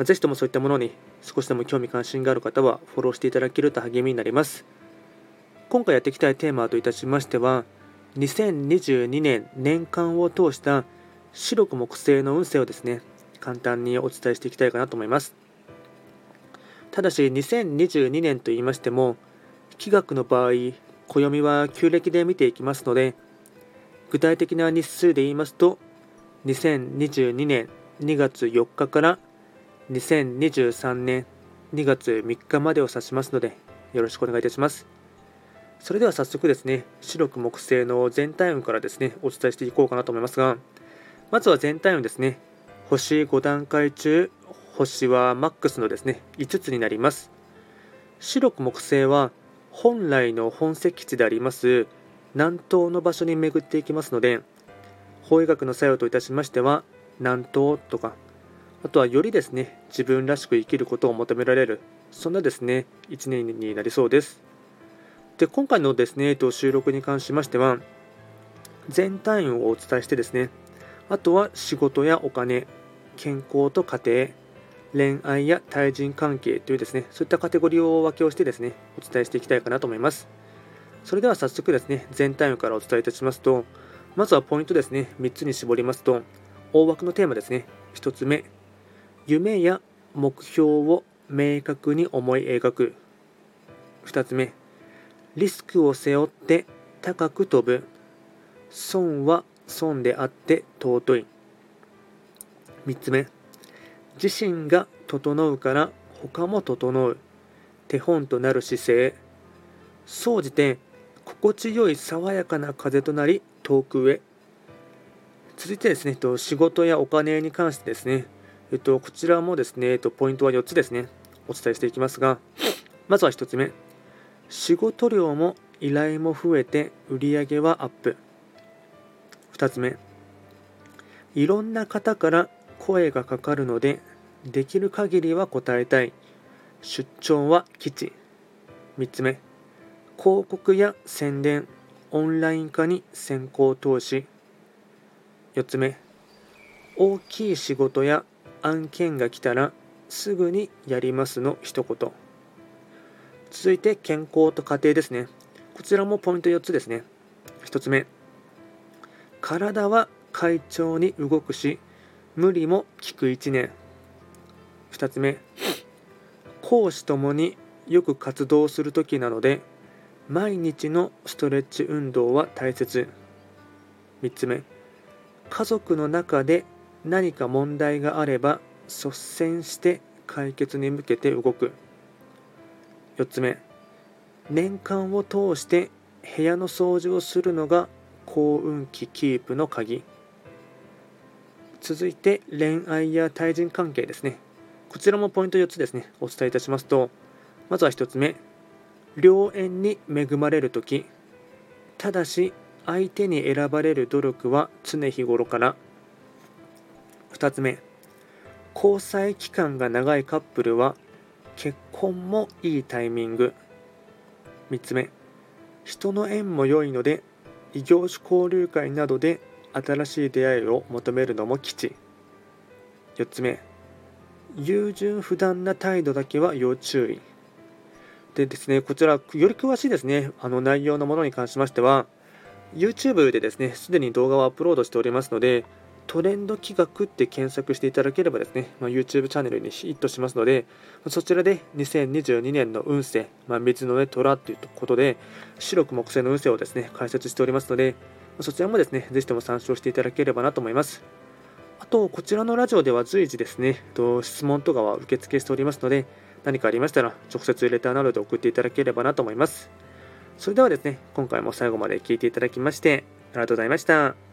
まあ、ぜひともそういったものに少しでも興味関心がある方はフォローしていただけると励みになります。今回やっていきたいテーマといたしましては、2022年年間を通した白く木星の運勢をですね、簡単にお伝えしていきたいかなと思います。ただし、2022年と言いましても、気学の場合、暦は旧暦で見ていきますので、具体的な日数で言いますと、2022年2月4日から2023年2月3日までを指しますので、よろしくお願いいたします。それでは早速ですね、白く木星の全体運からですね、お伝えしていこうかなと思いますが、まずは全体運ですね、星5段階中、星はマックスのですね、5つになります。白く木星は本来の本石地であります南東の場所に巡っていきますので、法医学の作用といたしましては、南東とかあとはよりですね、自分らしく生きることを求められる、そんなですね、1年になりそうです。で、今回のですね、収録に関しましては、全体運をお伝えしてですね、あとは仕事やお金、健康と家庭、恋愛や対人関係というですね、そういったカテゴリーを分けをしてですね、お伝えしていきたいかなと思います。それでは早速ですね、全体運からお伝えいたしますと、まずはポイントですね、3つに絞りますと、大枠のテーマですね、1つ目、夢や目標を明確に思い描く。2つ目。リスクを背負って高く飛ぶ。損は損であって尊い。3つ目。自身が整うから他も整う。手本となる姿勢。総じて心地よい爽やかな風となり遠くへ。続いてですね仕事やお金に関してですね。えっと、こちらもですね、えっと、ポイントは4つですね、お伝えしていきますが、まずは1つ目、仕事量も依頼も増えて売り上げはアップ。2つ目、いろんな方から声がかかるので、できる限りは答えたい。出張は基地。3つ目、広告や宣伝、オンライン化に先行投資。4つ目、大きい仕事や案件が来たらすぐにやりますの一言。続いて健康と家庭ですね。こちらもポイント4つですね。1つ目。体は快調に動くし無理も効く1年。2つ目。講師ともによく活動する時なので毎日のストレッチ運動は大切。3つ目。家族の中で何か問題があれば率先して解決に向けて動く。4つ目。年間を通して部屋の掃除をするのが幸運期キープの鍵。続いて恋愛や対人関係ですね。こちらもポイント4つですね。お伝えいたしますと。まずは1つ目。良縁に恵まれる時。ただし相手に選ばれる努力は常日頃から。2つ目。交際期間が長いカップルは結婚もいいタイミング。3つ目。人の縁も良いので異業種交流会などで新しい出会いを求めるのも吉。4つ目。優柔不断な態度だけは要注意。でですねこちらより詳しいですねあの内容のものに関しましては YouTube でですねすでに動画をアップロードしておりますのでトレンド企画って検索していただければですね、まあ、YouTube チャンネルにヒットしますので、そちらで2022年の運勢、まあ、水の上虎ということで、白く木星の運勢をですね、解説しておりますので、そちらもですね、ぜひとも参照していただければなと思います。あと、こちらのラジオでは随時ですね、と質問とかは受付しておりますので、何かありましたら、直接レターなどで送っていただければなと思います。それではですね、今回も最後まで聴いていただきまして、ありがとうございました。